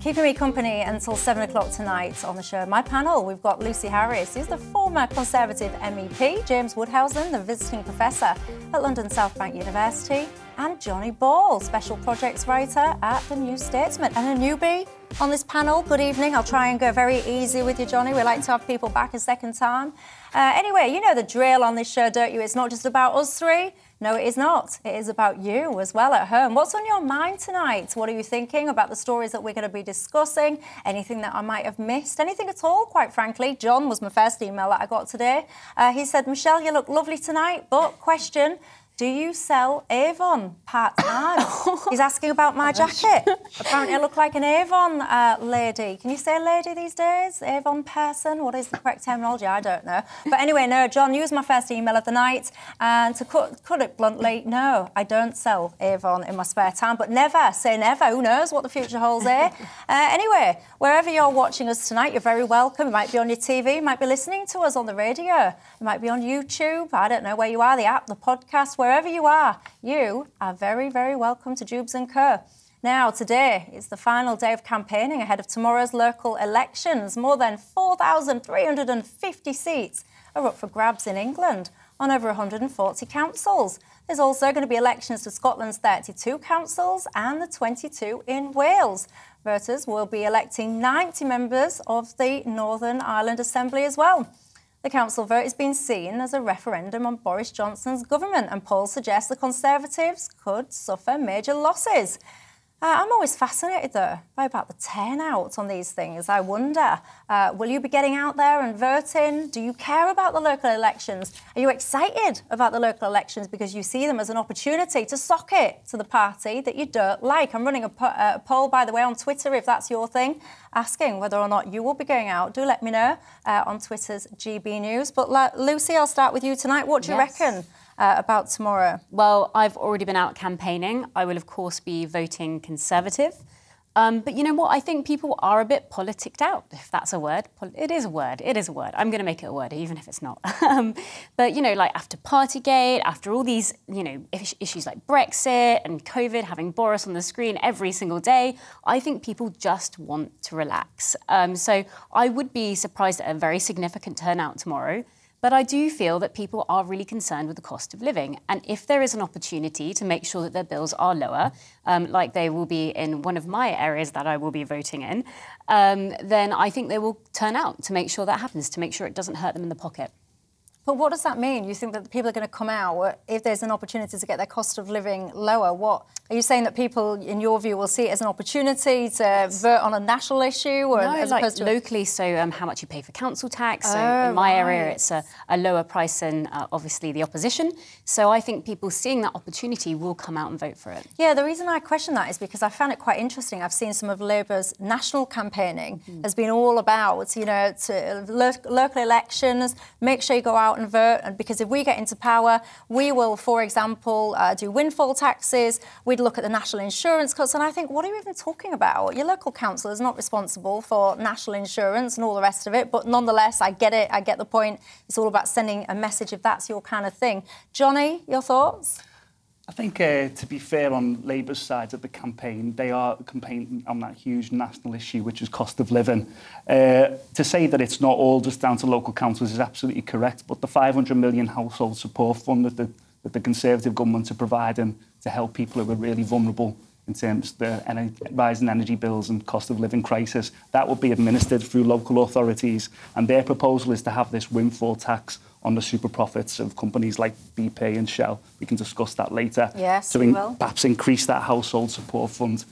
Keeping me company until 7 o'clock tonight on the show. My panel, we've got Lucy Harris, who's the former Conservative MEP, James Woudhuysen, the visiting professor at London South Bank University, and Johnny Ball, special projects writer at the New Statesman. And a newbie on this panel. Good evening. I'll try and go very easy with you, Johnny. We like to have people back a second time. Uh, anyway, you know the drill on this show, don't you? It's not just about us three. No, it is not. It is about you as well at home. What's on your mind tonight? What are you thinking about the stories that we're going to be discussing? Anything that I might have missed? Anything at all, quite frankly? John was my first email that I got today. Uh, he said, Michelle, you look lovely tonight, but question, do you sell Avon part time? He's asking about my jacket. Apparently, I look like an Avon uh, lady. Can you say lady these days? Avon person? What is the correct terminology? I don't know. But anyway, no, John, you was my first email of the night. And to cut, cut it bluntly, no, I don't sell Avon in my spare time. But never say never. Who knows what the future holds there? Uh, anyway, wherever you're watching us tonight, you're very welcome. You might be on your TV, you might be listening to us on the radio, you might be on YouTube. I don't know where you are, the app, the podcast, where wherever you are, you are very, very welcome to Dewbs and Co. Now, today is the final day of campaigning ahead of tomorrow's local elections. More than 4,350 seats are up for grabs in England on over 140 councils. There's also going to be elections to Scotland's 32 councils and the 22 in Wales. Voters will be electing 90 members of the Northern Ireland Assembly as well. The council vote is being seen as a referendum on Boris Johnson's government, and polls suggest the Conservatives could suffer major losses. Uh, I'm always fascinated, though, by about the turnout on these things. I wonder, uh, will you be getting out there and voting? Do you care about the local elections? Are you excited about the local elections because you see them as an opportunity to sock it to the party that you don't like? I'm running a, po- uh, a poll, by the way, on Twitter, if that's your thing, asking whether or not you will be going out. Do let me know uh, on Twitter's GB News. But Lucy, I'll start with you tonight. What do you reckon? Uh, about tomorrow? Well, I've already been out campaigning. I will, of course, be voting Conservative. Um, but you know what? I think people are a bit politicked out, if that's a word. It is a word. It is a word. I'm going to make it a word, even if it's not. um, but you know, like after Partygate, after all these, you know, issues like Brexit and COVID, having Boris on the screen every single day, I think people just want to relax. Um, so I would be surprised at a very significant turnout tomorrow. But I do feel that people are really concerned with the cost of living. And if there is an opportunity to make sure that their bills are lower, um, like they will be in one of my areas that I will be voting in, um, then I think they will turn out to make sure that happens, to make sure it doesn't hurt them in the pocket. But what does that mean? You think that people are going to come out if there's an opportunity to get their cost of living lower? What are you saying that people, in your view, will see it as an opportunity to vote on a national issue, or no, as like opposed to locally? So, um, how much you pay for council tax? Oh, so, in my right. area, it's a, a, lower price than uh, obviously the opposition. So, I think people seeing that opportunity will come out and vote for it. Yeah, the reason I question that is because I found it quite interesting. I've seen some of Labour's national campaigning mm. has been all about, you know, to lo- local elections, make sure you go out and vote. And because if we get into power, we will, for example, uh, do windfall taxes. We'd look at the national insurance cuts. And I think, what are you even talking about? Your local council is not responsible for national insurance and all the rest of it. But nonetheless, I get it. I get the point. It's all about sending a message if that's your kind of thing. Johnny, your thoughts? I think, uh, to be fair, on Labour's side of the campaign, they are campaigning on that huge national issue, which is cost of living. Uh, to say that it's not all just down to local councils is absolutely correct, but the 500 million household support fund that the, that the Conservative government are providing to help people who are really vulnerable in terms of the energy, rising energy bills and cost of living crisis, that will be administered through local authorities. And their proposal is to have this windfall tax on the super profits of companies like BP and Shell. We can discuss that later. Yes, to in, perhaps increase that household support fund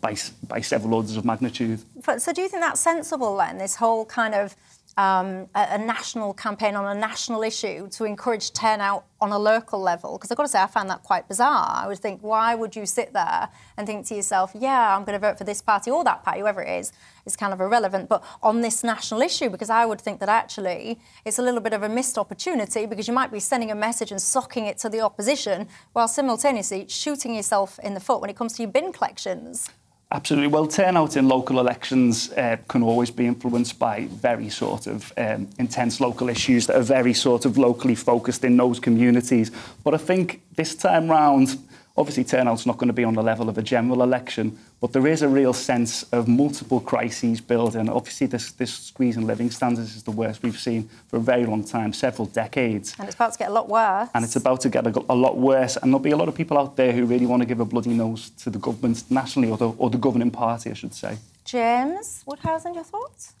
by, by several orders of magnitude. So do you think that's sensible then, this whole kind of um, a, a, national campaign on a national issue to encourage turnout on a local level. Because I've got to say, I found that quite bizarre. I would think, why would you sit there and think to yourself, yeah, I'm going to vote for this party or that party, whoever it is, is kind of irrelevant. But on this national issue, because I would think that actually it's a little bit of a missed opportunity because you might be sending a message and socking it to the opposition while simultaneously shooting yourself in the foot when it comes to your bin collections. Absolutely. Well, turnout in local elections uh, can always be influenced by very sort of um, intense local issues that are very sort of locally focused in those communities. But I think this time round, Obviously, turnout's not going to be on the level of a general election, but there is a real sense of multiple crises building. Obviously, this, this squeeze in living standards is the worst we've seen for a very long time, several decades. And it's about to get a lot worse. And it's about to get a, a lot worse. And there'll be a lot of people out there who really want to give a bloody nose to the government nationally, or the, or the governing party, I should say. James Woudhuysen, your thoughts?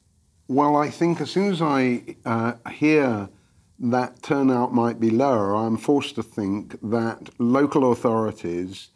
Well, I think as soon as I uh, hear that turnout might be lower, I'm forced to think that local authorities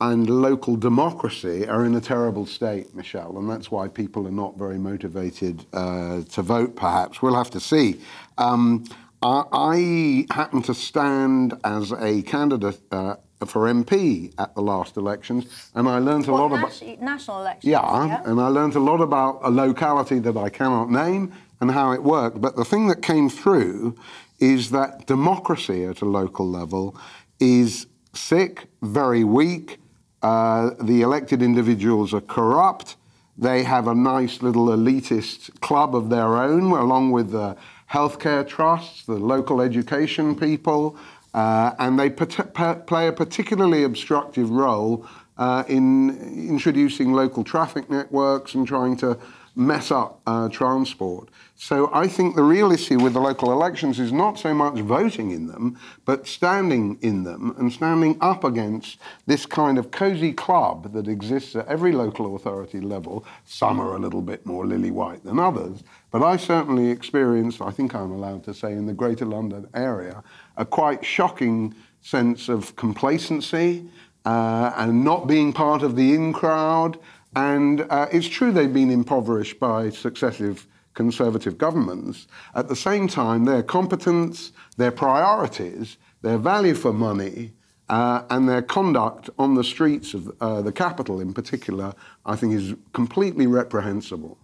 and local democracy are in a terrible state, Michelle, and that's why people are not very motivated uh, to vote, perhaps. We'll have to see. Um, I, I happen to stand as a candidate uh, for MP at the last elections, and I learned a lot about national elections. Yeah, yeah, and I learned a lot about a locality that I cannot name and how it worked. But the thing that came through is that democracy at a local level is sick, very weak. Uh, the elected individuals are corrupt. They have a nice little elitist club of their own, along with the healthcare trusts, the local education people, uh, and they play a particularly obstructive role uh, in introducing local traffic networks and trying to mess up uh, transport. So I think the real issue with the local elections is not so much voting in them, but standing in them and standing up against this kind of cosy club that exists at every local authority level. Some are a little bit more lily white than others, but I certainly experienced, I think I'm allowed to say, in the Greater London area, a quite shocking sense of complacency uh, and not being part of the in crowd and uh, it's true they've been impoverished by successive Conservative governments. At the same time, their competence, their priorities, their value for money, uh, and their conduct on the streets of uh, the capital in particular, I think is completely reprehensible.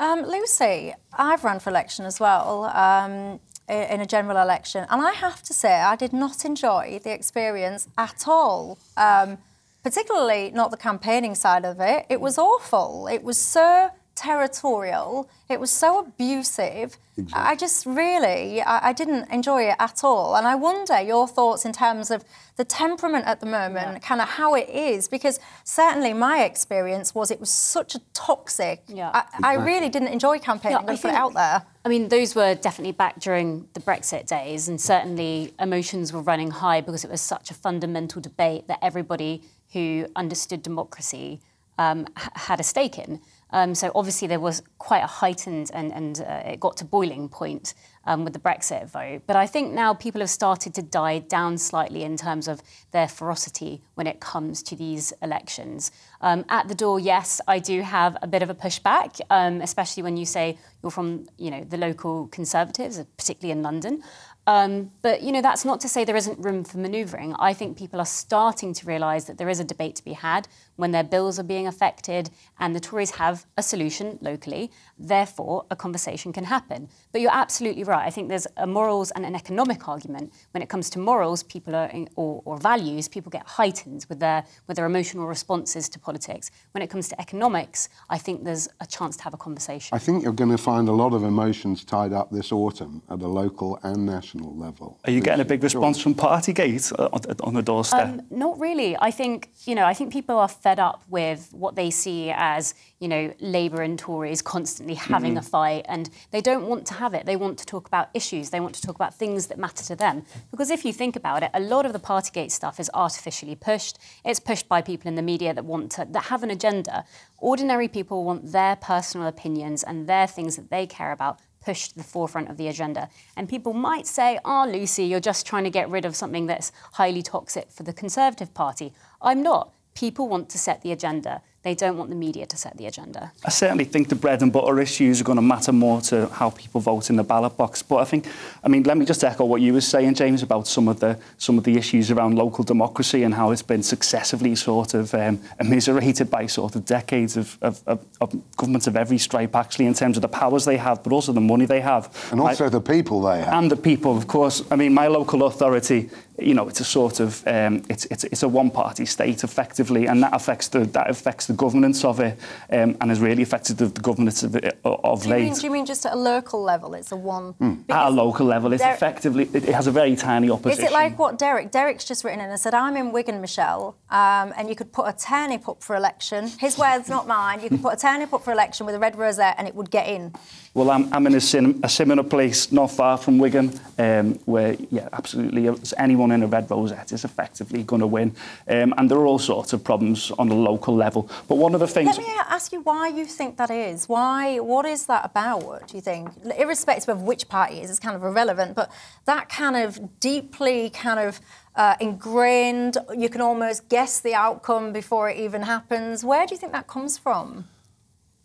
Um, Lucy, I've run for election as well um, in a general election, and I have to say I did not enjoy the experience at all. Um, particularly not the campaigning side of it. It was awful. It was so territorial. It was so abusive. Exactly. I just really, I, I, didn't enjoy it at all. And I wonder your thoughts in terms of the temperament at the moment, yeah. kind of how it is, because certainly my experience was it was such a toxic. Yeah. I, exactly. I really didn't enjoy campaigning. Yeah, I put it out there. I mean, those were definitely back during the Brexit days, and certainly emotions were running high because it was such a fundamental debate that everybody who understood democracy um, had a stake in. Um, so obviously there was quite a heightened and, and uh, it got to boiling point um, with the Brexit vote. But I think now people have started to die down slightly in terms of their ferocity when it comes to these elections. Um, at the door, yes, I do have a bit of a pushback, um, especially when you say you're from, you know, the local Conservatives, particularly in London. Um, but you know that's not to say there isn't room for manoeuvring. I think people are starting to realise that there is a debate to be had when their bills are being affected, and the Tories have a solution locally. Therefore, a conversation can happen. But you're absolutely right. I think there's a morals and an economic argument. When it comes to morals, people are in, or, or values, people get heightened with their with their emotional responses to politics. When it comes to economics, I think there's a chance to have a conversation. I think you're going to find a lot of emotions tied up this autumn at a local and national national level. Are you getting a big response from Partygate uh, on the doorstep? Um, not really. I think you know. I think people are fed up with what they see as you know Labour and Tories constantly having mm-hmm. a fight, and they don't want to have it. They want to talk about issues. They want to talk about things that matter to them. Because if you think about it, a lot of the Partygate stuff is artificially pushed. It's pushed by people in the media that want to that have an agenda. Ordinary people want their personal opinions and their things that they care about pushed to the forefront of the agenda. And people might say, oh, Lucy, you're just trying to get rid of something that's highly toxic for the Conservative Party. I'm not. People want to set the agenda. They don't want the media to set the agenda. I certainly think the bread and butter issues are going to matter more to how people vote in the ballot box. But I think, I mean, let me just echo what you were saying, James, about some of the some of the issues around local democracy and how it's been successively sort of um, immiserated by sort of decades of, of, of, of governments of every stripe, actually, in terms of the powers they have, but also the money they have. And also I, the people they have. And the people, of course. I mean, my local authority you know, it's a sort of um, it's, it's, it's a one-party state effectively, and that affects the that affects the governance of it, um, and has really affected the, the governance of it of do late. Mean, do you mean just at a local level? It's a one. Mm. At a local level, it's effectively it, it, has a very tiny opposition. Is it like what Derek? Derek's just written in and said, "I'm in Wigan, Michelle, um, and you could put a turnip up for election. His words, not mine. You could put a turnip up for election with a red rosette, and it would get in." Well, I'm, I'm in a, sim, a similar place not far from Wigan, um, where, yeah, absolutely, anyone in a red rosette is effectively going to win. Um, and there are all sorts of problems on a local level. But one of the things... Let me ask you why you think that is. Why? What is that about, do you think? Irrespective of which party it is, it's kind of irrelevant, but that kind of deeply kind of uh, ingrained, you can almost guess the outcome before it even happens. Where do you think that comes from?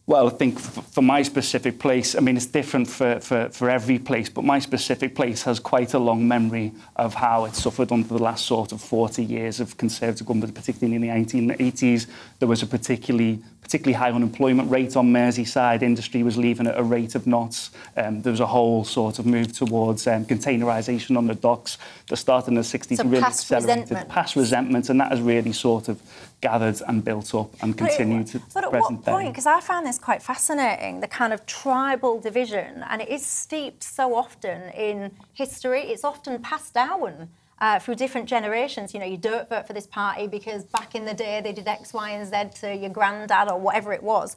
Well, I think for my specific place, I mean, it's different for, for, for every place, but my specific place has quite a long memory of how it suffered under the last sort of 40 years of Conservative government, particularly in the 1980s. There was a particularly particularly high unemployment rate on Merseyside. Industry was leaving at a rate of knots. Um, there was a whole sort of move towards um, containerisation on the docks. The start in the 60s so really past accelerated. Resentment. Past resentment, and that has really sort of gathered and built up and continued to But at present what point? Because I found this quite fascinating, the kind of tribal division, and it is steeped so often in history. It's often passed down uh, through different generations. You know, you don't vote for this party because back in the day they did X, Y, and Z to your granddad or whatever it was.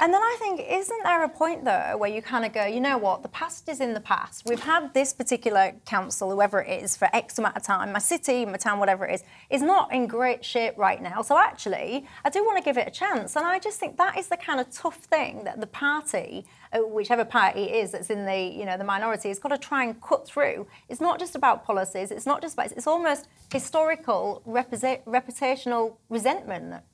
And then I think, isn't there a point though where you kind of go, you know what, the past is in the past. We've had this particular council, whoever it is, for X amount of time. My city, my town, whatever it is, is not in great shape right now. So actually, I do want to give it a chance. And I just think that is the kind of tough thing that the party, uh, whichever party it is that's in the, you know, the minority, has got to try and cut through. It's not just about policies. It's not just about, it's almost historical, reputational resentment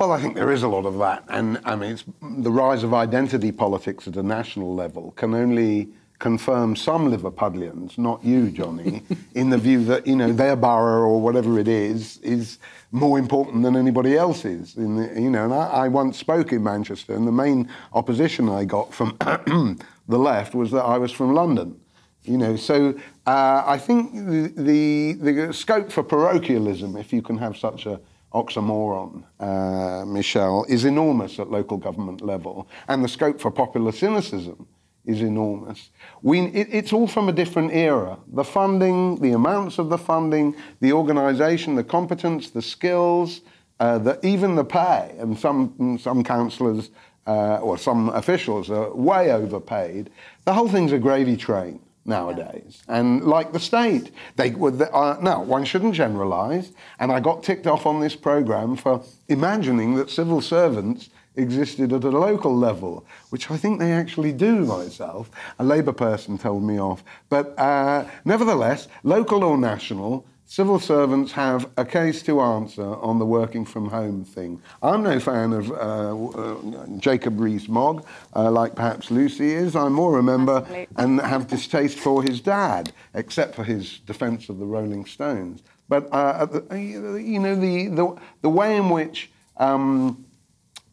well, I think there is a lot of that. And I mean, the rise of identity politics at a national level can only confirm some Liverpudlians, not you, Johnny, in the view that, you know, their borough or whatever it is, is more important than anybody else's. In the, you know, and I, I once spoke in Manchester, and the main opposition I got from the left was that I was from London. You know, so uh, I think the, the, the scope for parochialism, if you can have such a oxymoron, uh, Michelle, is enormous at local government level, and the scope for popular cynicism is enormous. We, it, it's all from a different era. The funding, the amounts of the funding, the organisation, the competence, the skills, uh, the, even the pay, and some, some councillors uh, or some officials are way overpaid. The whole thing's a gravy train nowadays. Yeah. And like the state, they would. Uh, no, one shouldn't generalise. And I got ticked off on this programme for imagining that civil servants existed at a local level, which I think they actually do myself. A Labour person told me off. But uh, nevertheless, local or national, civil servants have a case to answer on the working from home thing. I'm no fan of uh, uh, Jacob Rees-Mogg, uh, like perhaps Lucy is. I'm more a member and have distaste for his dad, except for his defence of the Rolling Stones. But uh, the, you know the, the the way in which um,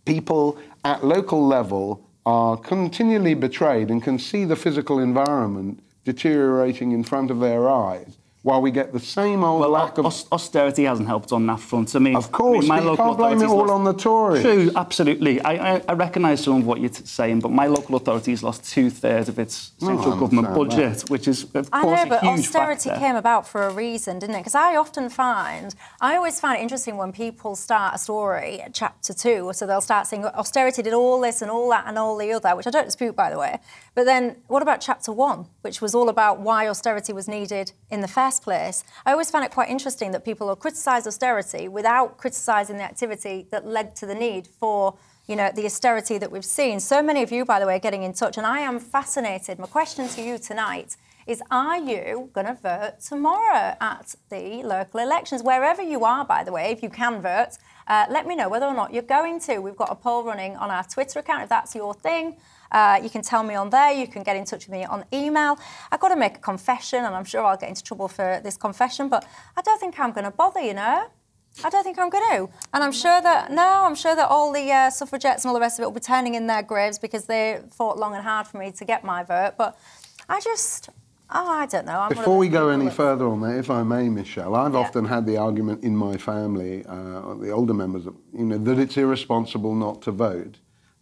people at local level are continually betrayed and can see the physical environment deteriorating in front of their eyes while we get the same old well, lack of austerity hasn't helped on that front. I mean, of course, I mean, my local can't blame it all lost... on the Tories. True, absolutely. I, I, I recognise some of what you're saying, but my local authority has lost two thirds of its oh, central no, government budget, that. which is of I course know, but a huge austerity factor. came about for a reason, didn't it? Because I often find, I always find it interesting when people start a story at chapter two, so they'll start saying oh, austerity did all this and all that and all the other, which I don't dispute, by the way. But then, what about chapter one, which was all about why austerity was needed in the first place? I always find it quite interesting that people will criticise austerity without criticising the activity that led to the need for you know, the austerity that we've seen. So many of you, by the way, are getting in touch, and I am fascinated. My question to you tonight is are you going to vote tomorrow at the local elections? Wherever you are, by the way, if you can vote, uh, let me know whether or not you're going to. We've got a poll running on our Twitter account if that's your thing. Uh, you can tell me on there. You can get in touch with me on email. I've got to make a confession, and I'm sure I'll get into trouble for this confession, but I don't think I'm going to bother, you know. I don't think I'm going to. And I'm sure that, no, I'm sure that all the uh, suffragettes and all the rest of it will be turning in their graves because they fought long and hard for me to get my vote. But I just, oh, I don't know. I'm Before we go any further on that, if I may, Michelle, I've yeah. often had the argument in my family, uh, the older members, you know, that it's irresponsible not to vote.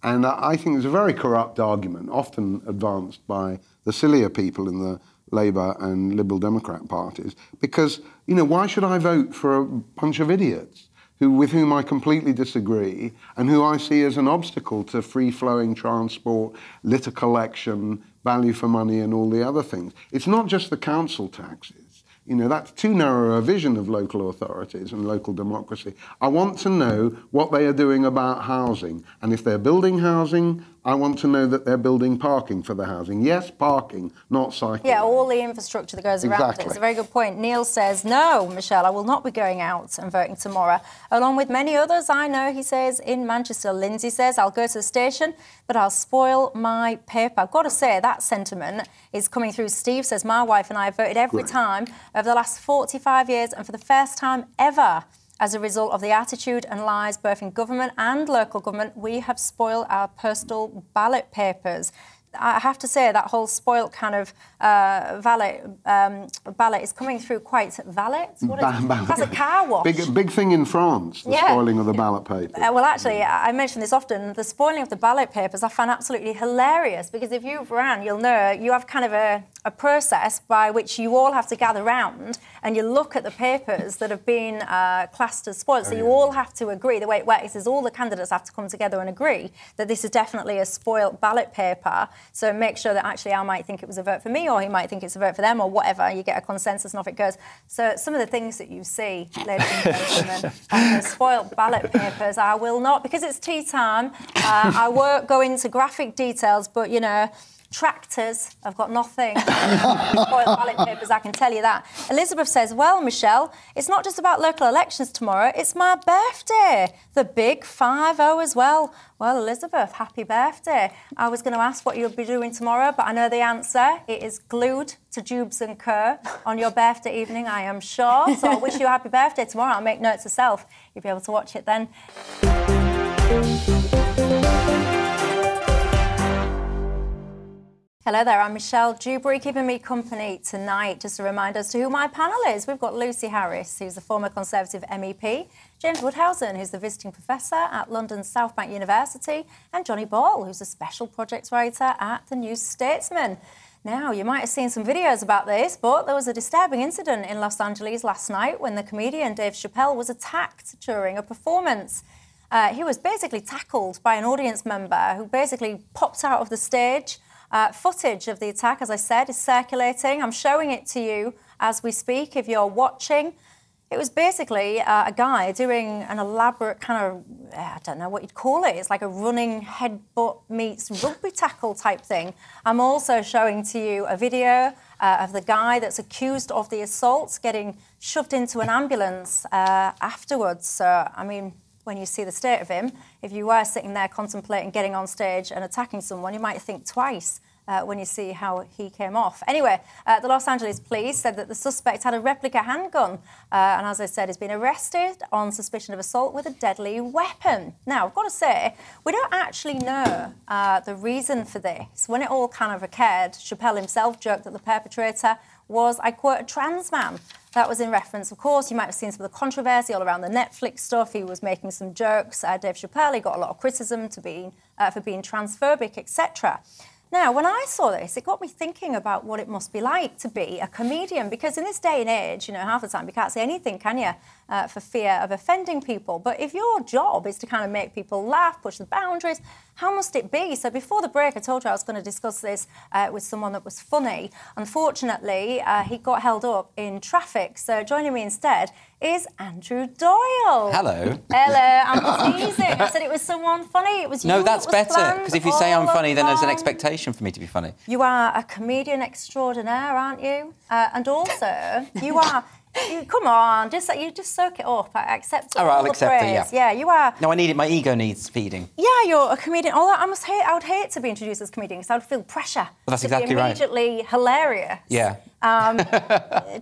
And I think it's a very corrupt argument, often advanced by the sillier people in the Labour and Liberal Democrat parties, because, you know, why should I vote for a bunch of idiots who, with whom I completely disagree and who I see as an obstacle to free flowing transport, litter collection, value for money, and all the other things? It's not just the council taxes. You know, that's too narrow a vision of local authorities and local democracy. I want to know what they are doing about housing. And if they're building housing, I want to know that they're building parking for the housing. Yes, parking, not cycling. Yeah, all the infrastructure that goes around exactly. it. It's a very good point. Neil says, no, Michelle, I will not be going out and voting tomorrow. Along with many others I know, he says, in Manchester. Lindsay says, I'll go to the station, but I'll spoil my paper. I've got to say, that sentiment is coming through. Steve says, my wife and I have voted every Great. time over the last 45 years, and for the first time ever, as a result of the attitude and lies both in government and local government, we have spoiled our postal ballot papers. I have to say that whole spoilt kind of uh, valet um, ballot is coming through quite valet. What is ba- it? Has a car wash. Big, big thing in France, the yeah. spoiling of the ballot paper. Uh, well, actually, I mention this often. The spoiling of the ballot papers I find absolutely hilarious because if you've ran, you'll know you have kind of a, a process by which you all have to gather round and you look at the papers that have been uh, classed as spoiled. Oh, so you all have to agree. The way it works is all the candidates have to come together and agree that this is definitely a spoilt ballot paper. So make sure that actually I might think it was a vote for me or he might think it's a vote for them or whatever. You get a consensus and off it goes. So some of the things that you see, ladies and gentlemen, the spoilt ballot papers, I will not, because it's tea time, uh, I won't go into graphic details, but you know, Tractors, I've got nothing. Spoiled ballot papers, I can tell you that. Elizabeth says, Well, Michelle, it's not just about local elections tomorrow, it's my birthday. The big 5 0 as well. Well, Elizabeth, happy birthday. I was going to ask what you'll be doing tomorrow, but I know the answer. It is glued to Dewbs and Co on your birthday evening, I am sure. So I wish you a happy birthday tomorrow. I'll make notes myself. You'll be able to watch it then. Hello there, I'm Michelle Dewberry, keeping me company tonight. Just a reminder as to who my panel is. We've got Lucy Harris, who's the former Conservative MEP, James Woudhuysen, who's the visiting professor at London's South Bank University, and Johnny Ball, who's a special projects writer at the New Statesman. Now, you might have seen some videos about this, but there was a disturbing incident in Los Angeles last night when the comedian Dave Chappelle was attacked during a performance. Uh, he was basically tackled by an audience member who basically popped out of the stage uh, footage of the attack, as I said, is circulating. I'm showing it to you as we speak if you're watching. It was basically uh, a guy doing an elaborate kind of, I don't know what you'd call it. It's like a running headbutt meets rugby tackle type thing. I'm also showing to you a video uh, of the guy that's accused of the assault getting shoved into an ambulance uh, afterwards. So, I mean, when you see the state of him, if you were sitting there contemplating getting on stage and attacking someone, you might think twice. Uh, when you see how he came off. Anyway, uh, the Los Angeles police said that the suspect had a replica handgun, uh, and as I said, has been arrested on suspicion of assault with a deadly weapon. Now, I've got to say, we don't actually know uh, the reason for this. When it all kind of occurred, Chappelle himself joked that the perpetrator was, I quote, a trans man. That was in reference, of course, you might have seen some of the controversy all around the Netflix stuff. He was making some jokes. Uh, Dave Chappelle, he got a lot of criticism to being, uh, for being transphobic, etc. Now, when I saw this, it got me thinking about what it must be like to be a comedian, because in this day and age, you know, half the time you can't say anything, can you, uh, for fear of offending people. But if your job is to kind of make people laugh, push the boundaries, how must it be? So before the break, I told you I was going to discuss this uh, with someone that was funny. Unfortunately, uh, he got held up in traffic. So joining me instead is Andrew Doyle. Hello. Hello. I'm teasing. I said it was someone funny. It was No, you No, that's that better because if you say I'm funny, then there's an expectation for me to be funny. you are a comedian extraordinaire, aren't you? Uh, and also, you are. You, come on, just you just soak it up. I accept it. All right, I'll the accept it, praise. yeah. you are. No, I need it. My ego needs feeding. Yeah, you're a comedian. Although I must hate, I would hate to be introduced as a comedian because I would feel pressure. that's to exactly be right. immediately hilarious. Yeah. Um, do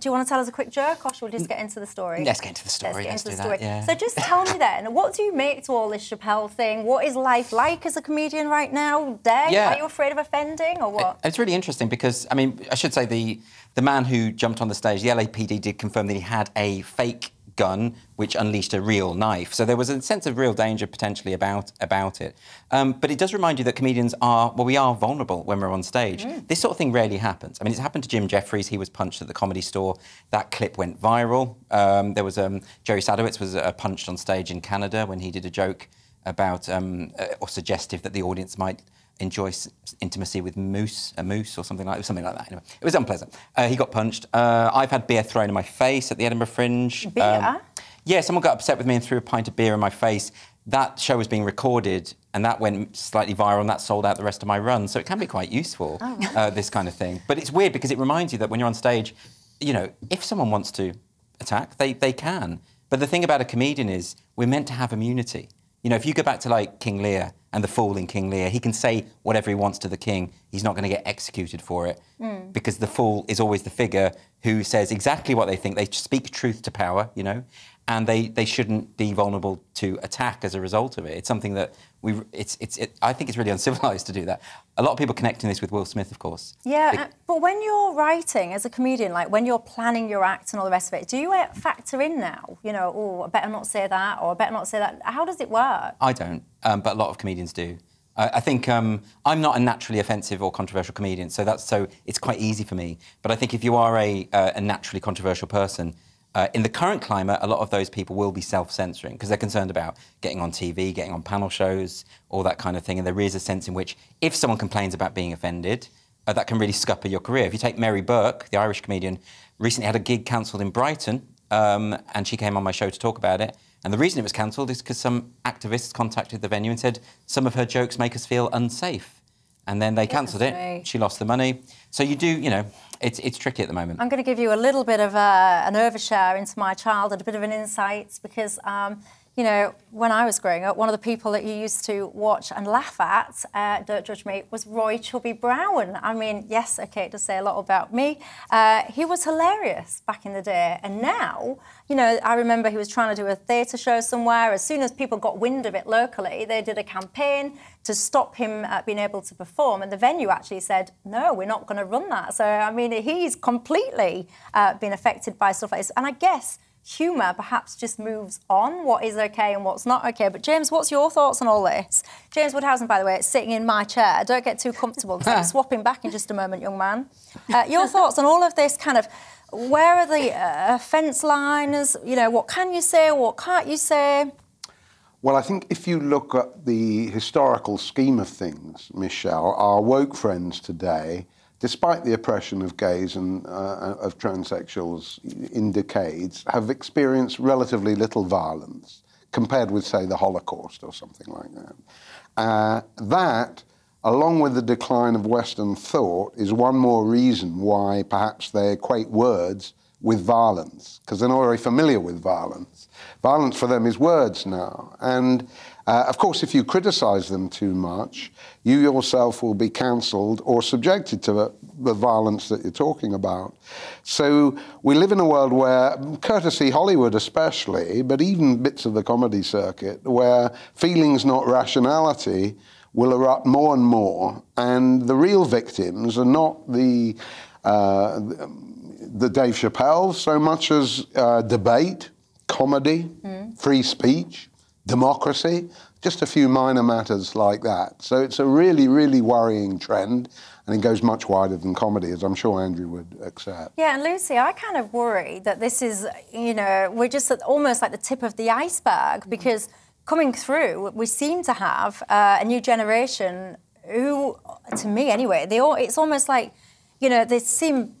you want to tell us a quick joke, or should we just get into the story? Let's get into the story. Let's get Let's into the that, story. yeah. So just tell me then, what do you make to all this Chappelle thing? What is life like as a comedian right now? Day? Yeah. Are you afraid of offending or what? It's really interesting because I mean I should say the the man who jumped on the stage, the LAPD did confirm that he had a fake gun which unleashed a real knife. So there was a sense of real danger potentially about about it. Um, but it does remind you that comedians are well, we are vulnerable when we're on stage. This sort of thing rarely happens. I mean, it's happened to Jim Jeffries. He was punched at the comedy store. That clip went viral. Um, there was um, Jerry Sadowitz was uh, punched on stage in Canada when he did a joke about um, uh, or suggestive that the audience might enjoy s- intimacy with moose, a moose or something like something like that. Anyway, it was unpleasant. Uh, he got punched. Uh, I've had beer thrown in my face at the Edinburgh Fringe. Um, Beer? yeah, someone got upset with me and threw a pint of beer in my face. That show was being recorded, and that went slightly viral, and that sold out the rest of my run. So it can be quite useful, uh, this kind of thing. But it's weird because it reminds you that when you're on stage, you know, if someone wants to attack, they, they can. But the thing about a comedian is we're meant to have immunity. You know, if you go back to like King Lear and the fool in King Lear, he can say whatever he wants to the king. He's not going to get executed for it hmm. because the fool is always the figure who says exactly what they think. They speak truth to power, you know, and they, they shouldn't be vulnerable to attack as a result of it. It's something that we, it's, it's, it, I think it's really uncivilized to do that. A lot of people connecting this with Will Smith, of course. Yeah, uh, but when you're writing as a comedian, like when you're planning your act and all the rest of it, do you uh, factor in now, you know, oh, I better not say that, or I better not say that? How does it work? I don't, um, but a lot of comedians do. I, I think um, I'm not a naturally offensive or controversial comedian, so that's so it's quite easy for me. But I think if you are a, uh, a naturally controversial person, uh, in the current climate, a lot of those people will be self-censoring because they're concerned about getting on TV, getting on panel shows, all that kind of thing. And there is a sense in which, if someone complains about being offended, uh, that can really scupper your career. If you take Mary Bourke, the Irish comedian, recently had a gig cancelled in Brighton, um, and she came on my show to talk about it. And the reason it was cancelled is because some activists contacted the venue and said some of her jokes make us feel unsafe. And then they cancelled it. She lost the money. So you do, you know, it's, it's tricky at the moment. I'm going to give you a little bit of uh, an overshare into my childhood, a bit of an insight, because, um, you know, when I was growing up, one of the people that you used to watch and laugh at, uh, don't judge me, was Roy Chubby Brown. I mean, yes, okay, it does say a lot about me. Uh, he was hilarious back in the day, and now, you know, I remember he was trying to do a theatre show somewhere. As soon as people got wind of it locally, they did a campaign to stop him uh, being able to perform, and the venue actually said, "No, we're not going to run that." So, I mean, he's completely uh, been affected by stuff like this, and I guess humour perhaps just moves on what is okay and what's not okay. But James, what's your thoughts on all this? James Woudhuysen, by the way, is sitting in my chair. Don't get too comfortable because I'm swapping back in just a moment, young man. Uh, your thoughts on all of this kind of where are the uh, fence lines? You know, what can you say, what can't you say? Well, I think if you look at the historical scheme of things, Michelle, our woke friends today, despite the oppression of gays and uh, of transsexuals in decades, have experienced relatively little violence compared with, say, the Holocaust or something like that. Uh, that, along with the decline of Western thought, is one more reason why perhaps they equate words with violence, because they're not very familiar with violence. Violence for them is words now. And uh, of course, if you criticize them too much, you yourself will be cancelled or subjected to the, the violence that you're talking about. So we live in a world where, courtesy Hollywood especially, but even bits of the comedy circuit, where feelings, not rationality, will erupt more and more. And the real victims are not the. Uh, the Dave Chappelle so much as uh, debate, comedy, free speech, democracy, just a few minor matters like that. So it's a really, really worrying trend. and it goes much wider than comedy, as I'm sure Andrew would accept. Yeah, and Lucy, I kind of worry that this is, you know, we're just at almost like the tip of the iceberg because coming through, we seem to have uh, a new generation who, to me anyway, they all, it's almost like, you know, they seem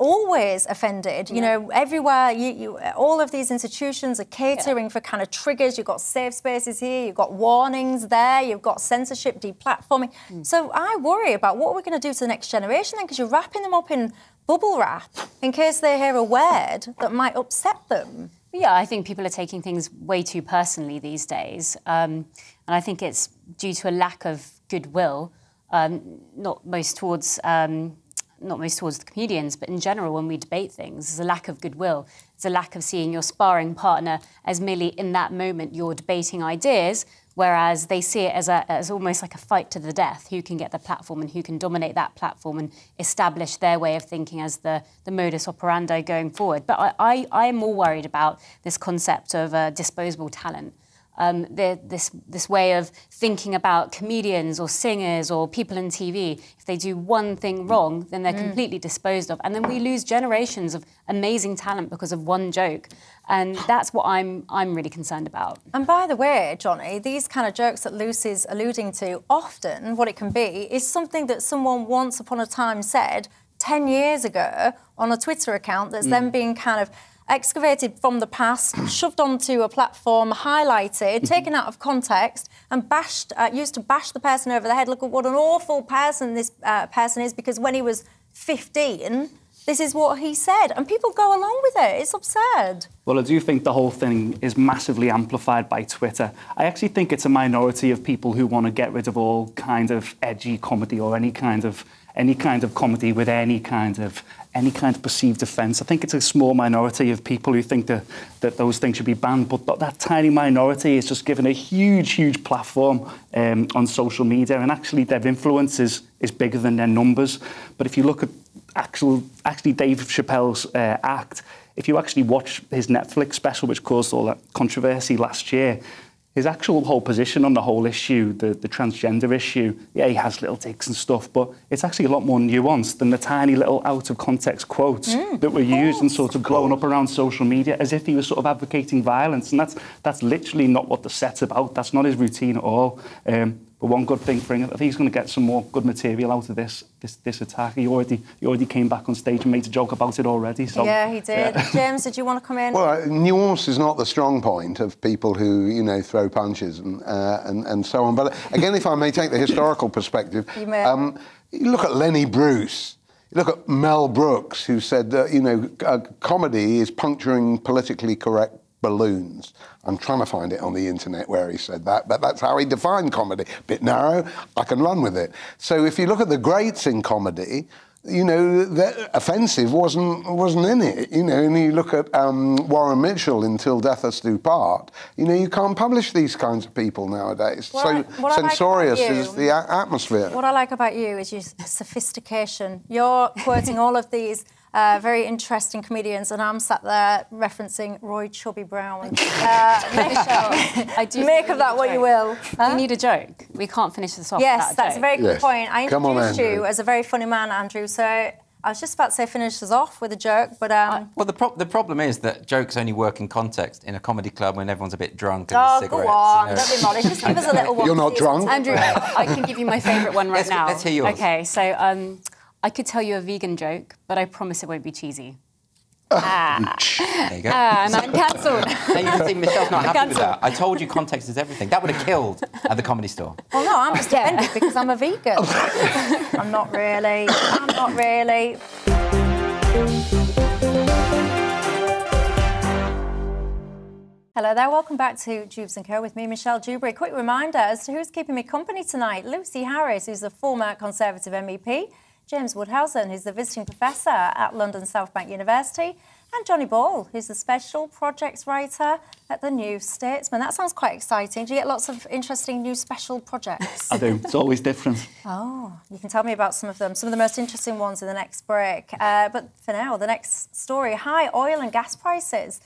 always offended. You know, everywhere, you, you, all of these institutions are catering for kind of triggers. You've got safe spaces here, you've got warnings there, you've got censorship, deplatforming. So I worry about what we're going to do to the next generation then, because you're wrapping them up in bubble wrap in case they hear a word that might upset them. Yeah, I think people are taking things way too personally these days. Um, and I think it's due to a lack of goodwill, um, not most towards um, not most towards the comedians, but in general, when we debate things, there's a lack of goodwill. There's a lack of seeing your sparring partner as merely in that moment you're debating ideas, whereas they see it as, a, as almost like a fight to the death who can get the platform and who can dominate that platform and establish their way of thinking as the, the modus operandi going forward. But I, I, I'm more worried about this concept of uh, disposable talent um, this, this way of thinking about comedians or singers or people in TV. If they do one thing wrong, then they're mm. completely disposed of. And then we lose generations of amazing talent because of one joke. And that's what I'm, I'm really concerned about. And by the way, Johnny, these kind of jokes that Lucy's alluding to, often what it can be is something that someone once upon a time said 10 years ago on a Twitter account that's mm. then being kind of excavated from the past, shoved onto a platform, highlighted, mm-hmm. taken out of context, and bashed, uh, used to bash the person over the head. Look at what an awful person this uh, person is because when he was 15, this is what he said. And people go along with it. It's absurd. Well, I do think the whole thing is massively amplified by Twitter. I actually think it's a minority of people who want to get rid of all kind of edgy comedy or any kind of any kind of comedy with any kind of any kind of perceived offence. I think it's a small minority of people who think that, that those things should be banned, but that, that tiny minority is just given a huge, huge platform um, on social media, and actually their influence is, is bigger than their numbers. But if you look at actual, actually Dave Chappelle's uh, act, if you actually watch his Netflix special, which caused all that controversy last year, his actual whole position on the whole issue, the, the transgender issue, yeah, he has little takes and stuff, but it's actually a lot more nuanced than the tiny little out of context quotes mm, that were used and sort of blown up around social media as if he was sort of advocating violence. And that's, that's literally not what the set's about. That's not his routine at all. Um, but one good thing for him, I think he's going to get some more good material out of this this, this attack. He already he already came back on stage and made a joke about it already. So yeah, he did. Yeah. James, did you want to come in? Well, uh, nuance is not the strong point of people who you know throw punches and uh, and, and so on. But again, if I may take the historical perspective, you, may. Um, you look at Lenny Bruce. You look at Mel Brooks, who said that you know uh, comedy is puncturing politically correct balloons. I'm trying to find it on the internet where he said that, but that's how he defined comedy. Bit narrow, I can run with it. So if you look at the greats in comedy, you know, that offensive wasn't wasn't in it. You know, and you look at um, Warren Mitchell in Till Death Us Do Part. You know, you can't publish these kinds of people nowadays. What so I, censorious like is the atmosphere. What I like about you is your sophistication. You're quoting all of these uh, very interesting comedians, and I'm sat there referencing Roy Chubby Brown. Uh, Michelle, I do make of that what you will. Huh? We need a joke. We can't finish this off. Yes, a that's joke. a very good yes. point. I Come introduced on, you as a very funny man, Andrew. So I was just about to say finish us off with a joke, but um... well, the, pro- the problem is that jokes only work in context in a comedy club when everyone's a bit drunk and oh, cigarettes. go on, you know. don't be modest. Just give us a little one. You're not drunk, Andrew. I can give you my favourite one right let's, now. Let's hear yours. Okay, so. Um, I could tell you a vegan joke, but I promise it won't be cheesy. ah. There you go. Ah, and I'm cancelled. now you can see Michelle's not happy with that. I told you context is everything. That would have killed at the comedy store. Well, no, I'm just offended because I'm a vegan. I'm not really. I'm not really. Hello there, welcome back to Dewbs & Co with me, Michelle Dewberry. Quick reminder as to who's keeping me company tonight. Lucy Harris, who's a former Conservative MEP, James Woudhuysen, who's the visiting professor at London South Bank University, and Johnny Ball, who's the special projects writer at the New Statesman. That sounds quite exciting. Do you get lots of interesting new special projects? I do. It's always different. Oh, you can tell me about some of them, some of the most interesting ones in the next break. Uh, but for now, the next story high oil and gas prices.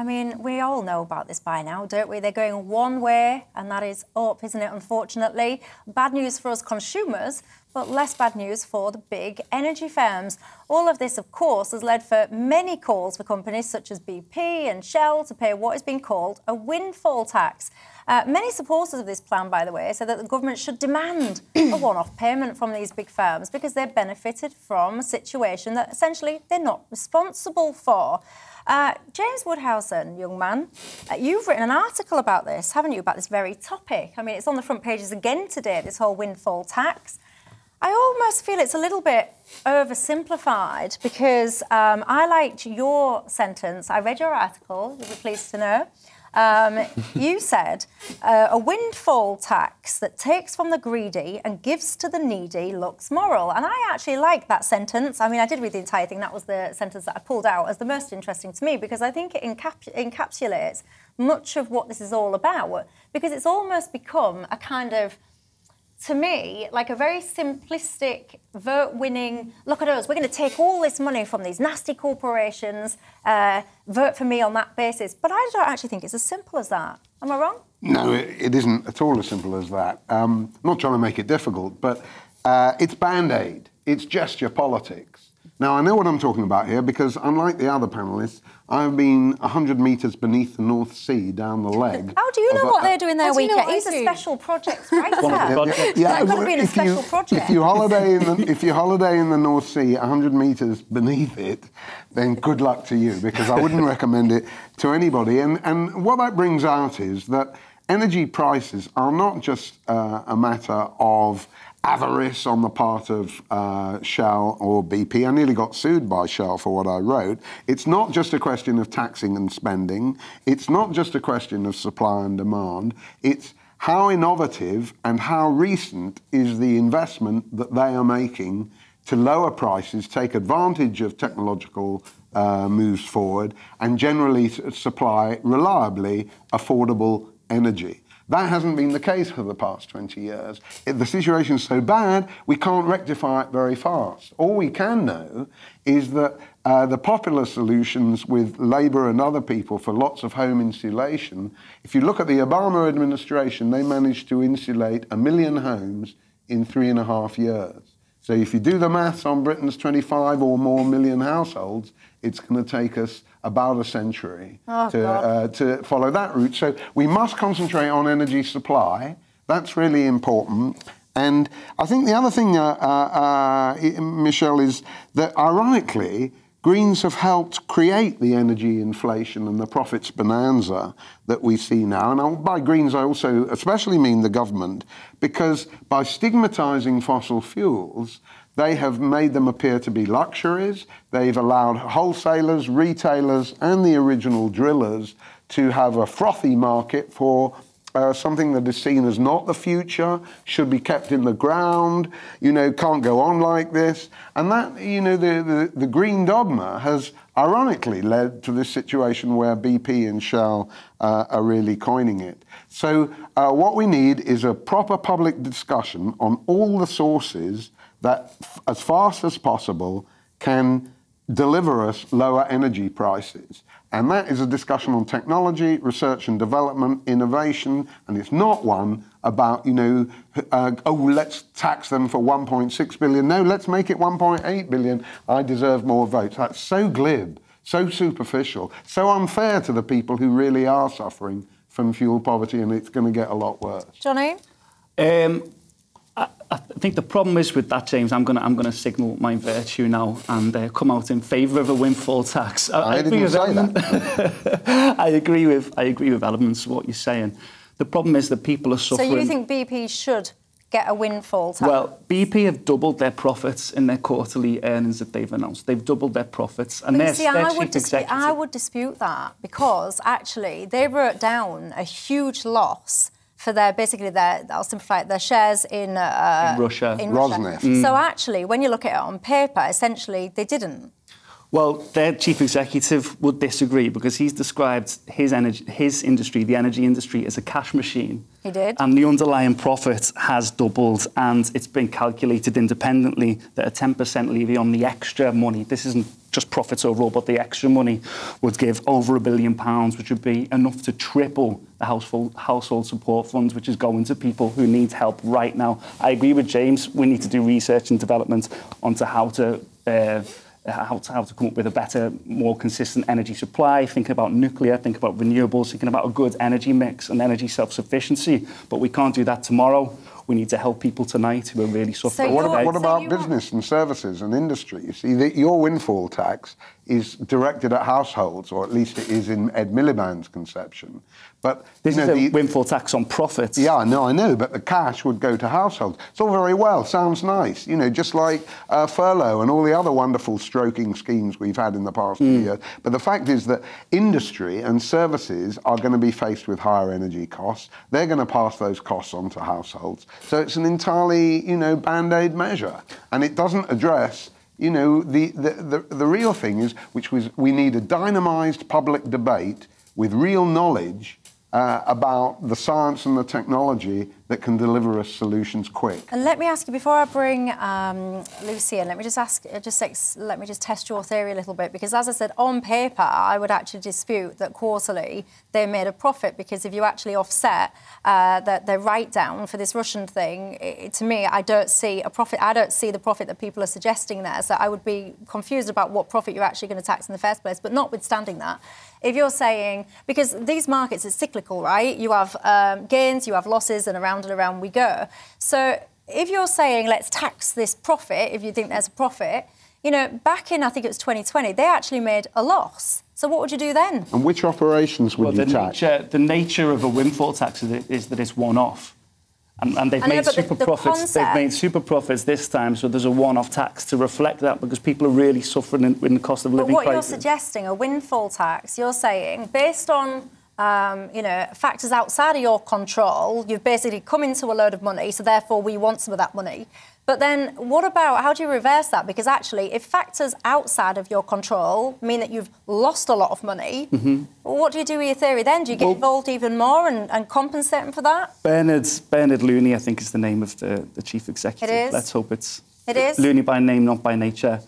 I mean, we all know about this by now, don't we? They're going one way, and that is up, isn't it, unfortunately? Bad news for us consumers, but less bad news for the big energy firms. All of this, of course, has led for many calls for companies such as BP and Shell to pay what is being called a windfall tax. Uh, many supporters of this plan, by the way, say that the government should demand a one off payment from these big firms because they've benefited from a situation that essentially they're not responsible for. Uh, James Woudhuysen, young man, uh, you've written an article about this, haven't you, about this very topic? I mean, it's on the front pages again today, this whole windfall tax. I almost feel it's a little bit oversimplified because um, I liked your sentence. I read your article, you'll be pleased to know. Um, you said uh, a windfall tax that takes from the greedy and gives to the needy looks moral. And I actually like that sentence. I mean, I did read the entire thing. That was the sentence that I pulled out as the most interesting to me because I think it encap- encapsulates much of what this is all about. Because it's almost become a kind of to me, like a very simplistic vote winning look at us, we're going to take all this money from these nasty corporations, uh, vote for me on that basis. But I don't actually think it's as simple as that. Am I wrong? No, it, it isn't at all as simple as that. Um, I'm not trying to make it difficult, but uh, it's band aid, it's gesture politics. Now, I know what I'm talking about here because, unlike the other panelists, I've been 100 metres beneath the North Sea down the leg. How do you know of a- what they're doing their How do you know weekend? what He's a special projects writer. One of. That could have been a if you, project. If you holiday in the if you holiday in the North Sea, 100 metres beneath it, then good luck to you because I wouldn't recommend it to anybody. And and what that brings out is that energy prices are not just uh, a matter of avarice on the part of uh, Shell or BP. I nearly got sued by Shell for what I wrote. It's not just a question of taxing and spending. It's not just a question of supply and demand. It's how innovative and how recent is the investment that they are making to lower prices, take advantage of technological uh, moves forward, and generally supply reliably affordable energy. That hasn't been the case for the past 20 years. If the situation's so bad, we can't rectify it very fast. All we can know is that uh, the popular solutions with Labour and other people for lots of home insulation, if you look at the Obama administration, they managed to insulate a million homes in three and a half years. So if you do the maths on Britain's 25 or more million households, it's going to take us about a century Oh, to, uh, to follow that route. So we must concentrate on energy supply. That's really important. And I think the other thing, uh, uh, uh, Michelle, is that ironically, Greens have helped create the energy inflation and the profits bonanza that we see now. And by Greens, I also especially mean the government, because by stigmatizing fossil fuels, they have made them appear to be luxuries. They've allowed wholesalers, retailers, and the original drillers to have a frothy market for uh, something that is seen as not the future, should be kept in the ground, you know, can't go on like this. And that, you know, the, the, the green dogma has ironically led to this situation where BP and Shell uh, are really coining it. So, uh, what we need is a proper public discussion on all the sources that, f- as fast as possible, can deliver us lower energy prices. And that is a discussion on technology, research and development, innovation, and it's not one about, you know, uh, oh, let's tax them for 1.6 billion. No, let's make it 1.8 billion. I deserve more votes. That's so glib, so superficial, so unfair to the people who really are suffering from fuel poverty, and it's going to get a lot worse. Johnny? Um, I, I think the problem is with that, James. I'm going to I'm going to signal my virtue now and uh, come out in favour of a windfall tax. I agree didn't with say element- that. I agree with I agree with elements of what you're saying. The problem is that people are suffering. So you think BP should get a windfall tax? Well, BP have doubled their profits in their quarterly earnings that they've announced. They've doubled their profits, and But their, see, their I chief would, dispute, executive. I would dispute that because actually they wrote down a huge loss for their basically their I'll simplify it their shares in uh, In Russia. in Rosneft. Russia. So actually, when you look at it on paper, essentially they didn't. Well, their chief executive would disagree because he's described his energy, his industry, the energy industry, as a cash machine. He did. And the underlying profit has doubled, and it's been calculated independently that a 10% levy on the extra money, this isn't just profits overall, but the extra money would give over a billion pounds, which would be enough to triple the household, household support funds, which is going to people who need help right now. I agree with James. We need to do research and development onto how to. Uh, how to, how to come up with a better, more consistent energy supply, thinking about nuclear, thinking about renewables, thinking about a good energy mix and energy self-sufficiency. But we can't do that tomorrow. We need to help people tonight who are really suffering. So What, about, what about you business and services and industry? You see, the, your windfall tax is directed at households, or at least it is in Ed Miliband's conception. But This you know, is a the- windfall tax on profits. Yeah, no, I know, but the cash would go to households. It's all very well, sounds nice, you know, just like uh, furlough and all the other wonderful stroking schemes we've had in the past few years. But the fact is that industry and services are going to be faced with higher energy costs. They're going to pass those costs on to households. So it's an entirely, you know, band aid measure. And it doesn't address. You know, the, the, the, the real thing is, which was we need a dynamised public debate with real knowledge uh, about the science and the technology that can deliver us solutions quick. And let me ask you before I bring um, Lucy in. Let me just ask, uh, just let me just test your theory a little bit because, as I said, on paper, I would actually dispute that quarterly they made a profit because if you actually offset uh, the, the write down for this Russian thing, it, to me, I don't see a profit. I don't see the profit that people are suggesting there. So I would be confused about what profit you're actually going to tax in the first place. But notwithstanding that, if you're saying because these markets are cyclical, right? You have um, gains, you have losses, and around and around we go. So if you're saying let's tax this profit, if you think there's a profit, you know, back in I think it was 2020, they actually made a loss. So what would you do then? And which operations would Well, you the tax? nature, the nature of a windfall tax is, is that it's one-off. And, and they've I made but the- super the profits. concept- They've made super profits this time, so there's a one-off tax to reflect that because people are really suffering in, in the cost of But living what you're suggesting, a windfall tax, you're saying based on um, you know factors outside of your control, you've basically come into a load of money, so therefore we want some of that money. But then, what about how do you reverse that? Because actually, if factors outside of your control mean that you've lost a lot of money, what do you do with your theory then? Do you get Mm-hmm. Well- involved even more and, and compensate them for that? Bernard, Bernard Looney, I think, is the name of the, the chief executive. It is? Let's hope it's It is? Looney by name, not by nature.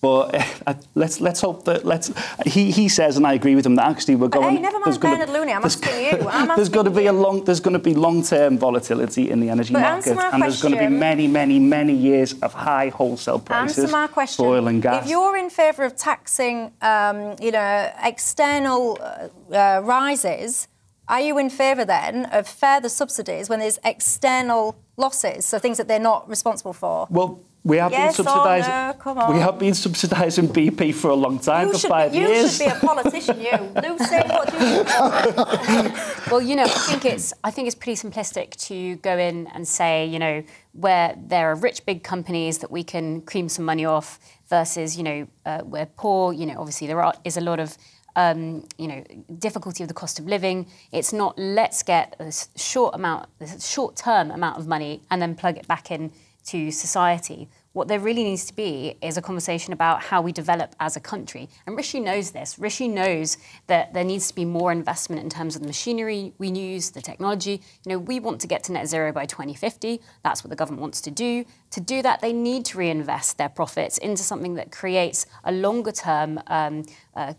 But uh, let's let's hope that let's. He he says, and I agree with him that actually we're But going. hey, never mind Bernard Looney, I'm asking you. I'm there's going to be a long. There's going to be long-term volatility in the energy But market, and there's going to be many, many, many years of high wholesale prices Answer my question. for oil and gas. If you're in favour of taxing, um, you know, external uh, rises, are you in favour then of further subsidies when there's external losses, so things that they're not responsible for? well, we have Yes been subsidising. no? Come on. We have been subsidising BP for a long time, you for should, five be, you years. should be a politician, you. Lucy, what do you think? Well, you know, I think it's I think it's pretty simplistic to go in and say, you know, where there are rich big companies that we can cream some money off versus, you know, uh, we're poor. You know, obviously there are, is a lot of um, you know, difficulty of the cost of living. It's not let's get a s- short amount, a short-term amount of money and then plug it back in to society. What there really needs to be is a conversation about how we develop as a country. And Rishi knows this. Rishi knows that there needs to be more investment in terms of the machinery we use, the technology. You know, we want to get to net zero by 2050. That's what the government wants to do. To do that, they need to reinvest their profits into something that creates a longer term um, uh,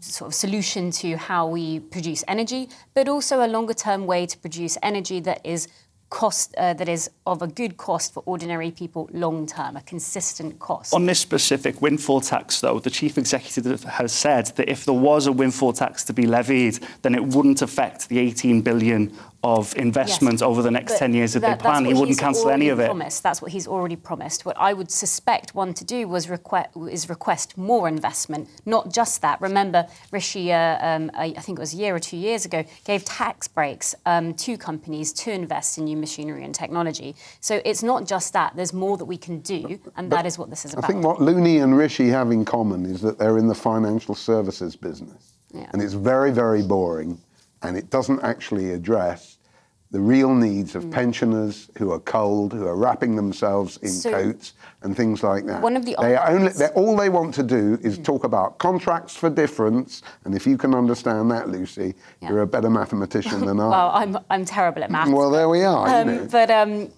sort of solution to how we produce energy, but also a longer term way to produce energy that is cost uh, that is of a good cost for ordinary people long term, a consistent cost. On this specific windfall tax, though, the chief executive has said that if there was a windfall tax to be levied, then it wouldn't affect the 18 billion of investment Yes, over the next 10 years that, that- they plan. He wouldn't cancel any of it. Promised. That's what he's already promised. What I would suspect one to do was request is request more investment, not just that. Remember, Rishi, uh, um, I I think it was a year or two years ago, gave tax breaks um, to companies to invest in new machinery and technology. So it's not just that. There's more that we can do, and that is what this is about. I think what Looney and Rishi have in common is that they're in the financial services business. Yeah. And it's very, very boring and it doesn't actually address the real needs Mm. of pensioners who are cold, who are wrapping themselves in So- coats and things like that. One of the they are only, all they want to do is talk about contracts for difference, and if you can understand that, Lucy, Yeah. you're a better mathematician than I. Well, I'm, I'm terrible at maths. Well, there we are. you Um, know. but um,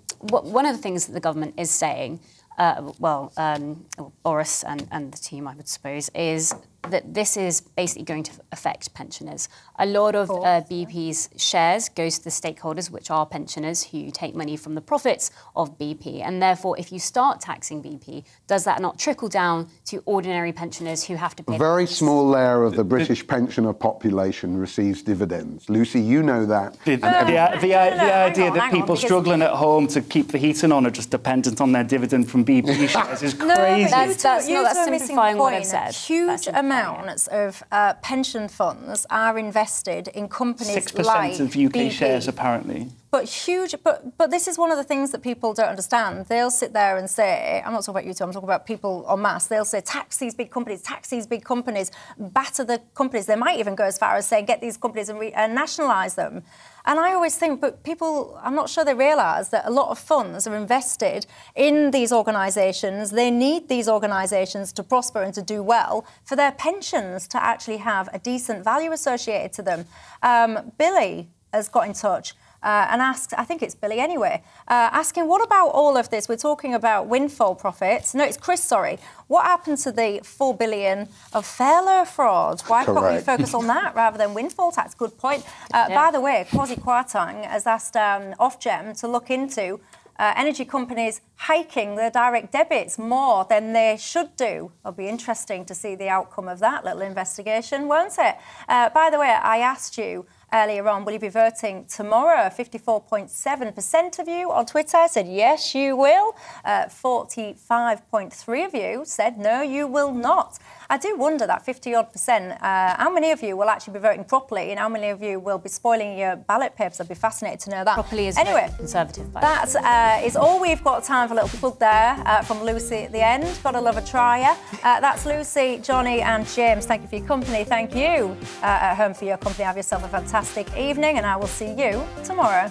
one of the things that the government is saying, uh, well, um, Boris and, and the team, I would suppose, is that this is basically going to affect pensioners. A lot of uh, BP's shares goes to the stakeholders, which are pensioners who take money from the profits of BP. And therefore, if you start taxing BP, does that not trickle down to ordinary pensioners who have to pay? A very tax? small layer of the British pensioner population receives dividends. Lucy, you know that. The, And the, every- the, no, no, the idea on, that hang on, people struggling at home to keep the heating on are just dependent on their dividend from BP shares is crazy. but That's- that's you not- that's two are missing simplifying what I've said. Huge That's simplifying it. Amounts of uh, pension funds are invested in companies Six like percent of UK BP. shares, apparently. But huge, but but this is one of the things that people don't understand. They'll sit there and say, I'm not talking about you two, I'm talking about people en masse. They'll say, tax these big companies, tax these big companies, batter the companies. They might even go as far as saying, get these companies and, re- and nationalise them. And I always think, but people, I'm not sure they realise that a lot of funds are invested in these organisations. They need these organisations to prosper and to do well for their pensions to actually have a decent value associated to them. Um, Billy has got in touch uh, and asks, I think it's Billy anyway, uh, asking, what about all of this? We're talking about windfall profits. No, it's Chris, sorry. What happened to the 4 billion of furlough fraud? Why can't we focus on that rather than windfall tax? Good point. Uh, Yeah. By the way, Kwasi Kwarteng has asked um, Ofgem to look into uh, energy companies hiking their direct debits more than they should do. It'll be interesting to see the outcome of that little investigation, won't it? Uh, by the way, I asked you earlier on, will you be voting tomorrow? 54.7% of you on Twitter said yes, you will. Uh, 45.3 of you said no, you will not. I do wonder that 50 odd percent, uh, how many of you will actually be voting properly and how many of you will be spoiling your ballot papers? I'd be fascinated to know that. Properly is anyway. Conservative. That uh, is all we've got time for a little plug there uh, from Lucy at the end. Gotta love a trier. Uh, that's Lucy, Johnny, and James. Thank you for your company. Thank you uh, at home for your company. Have yourself a fantastic evening, and I will see you tomorrow.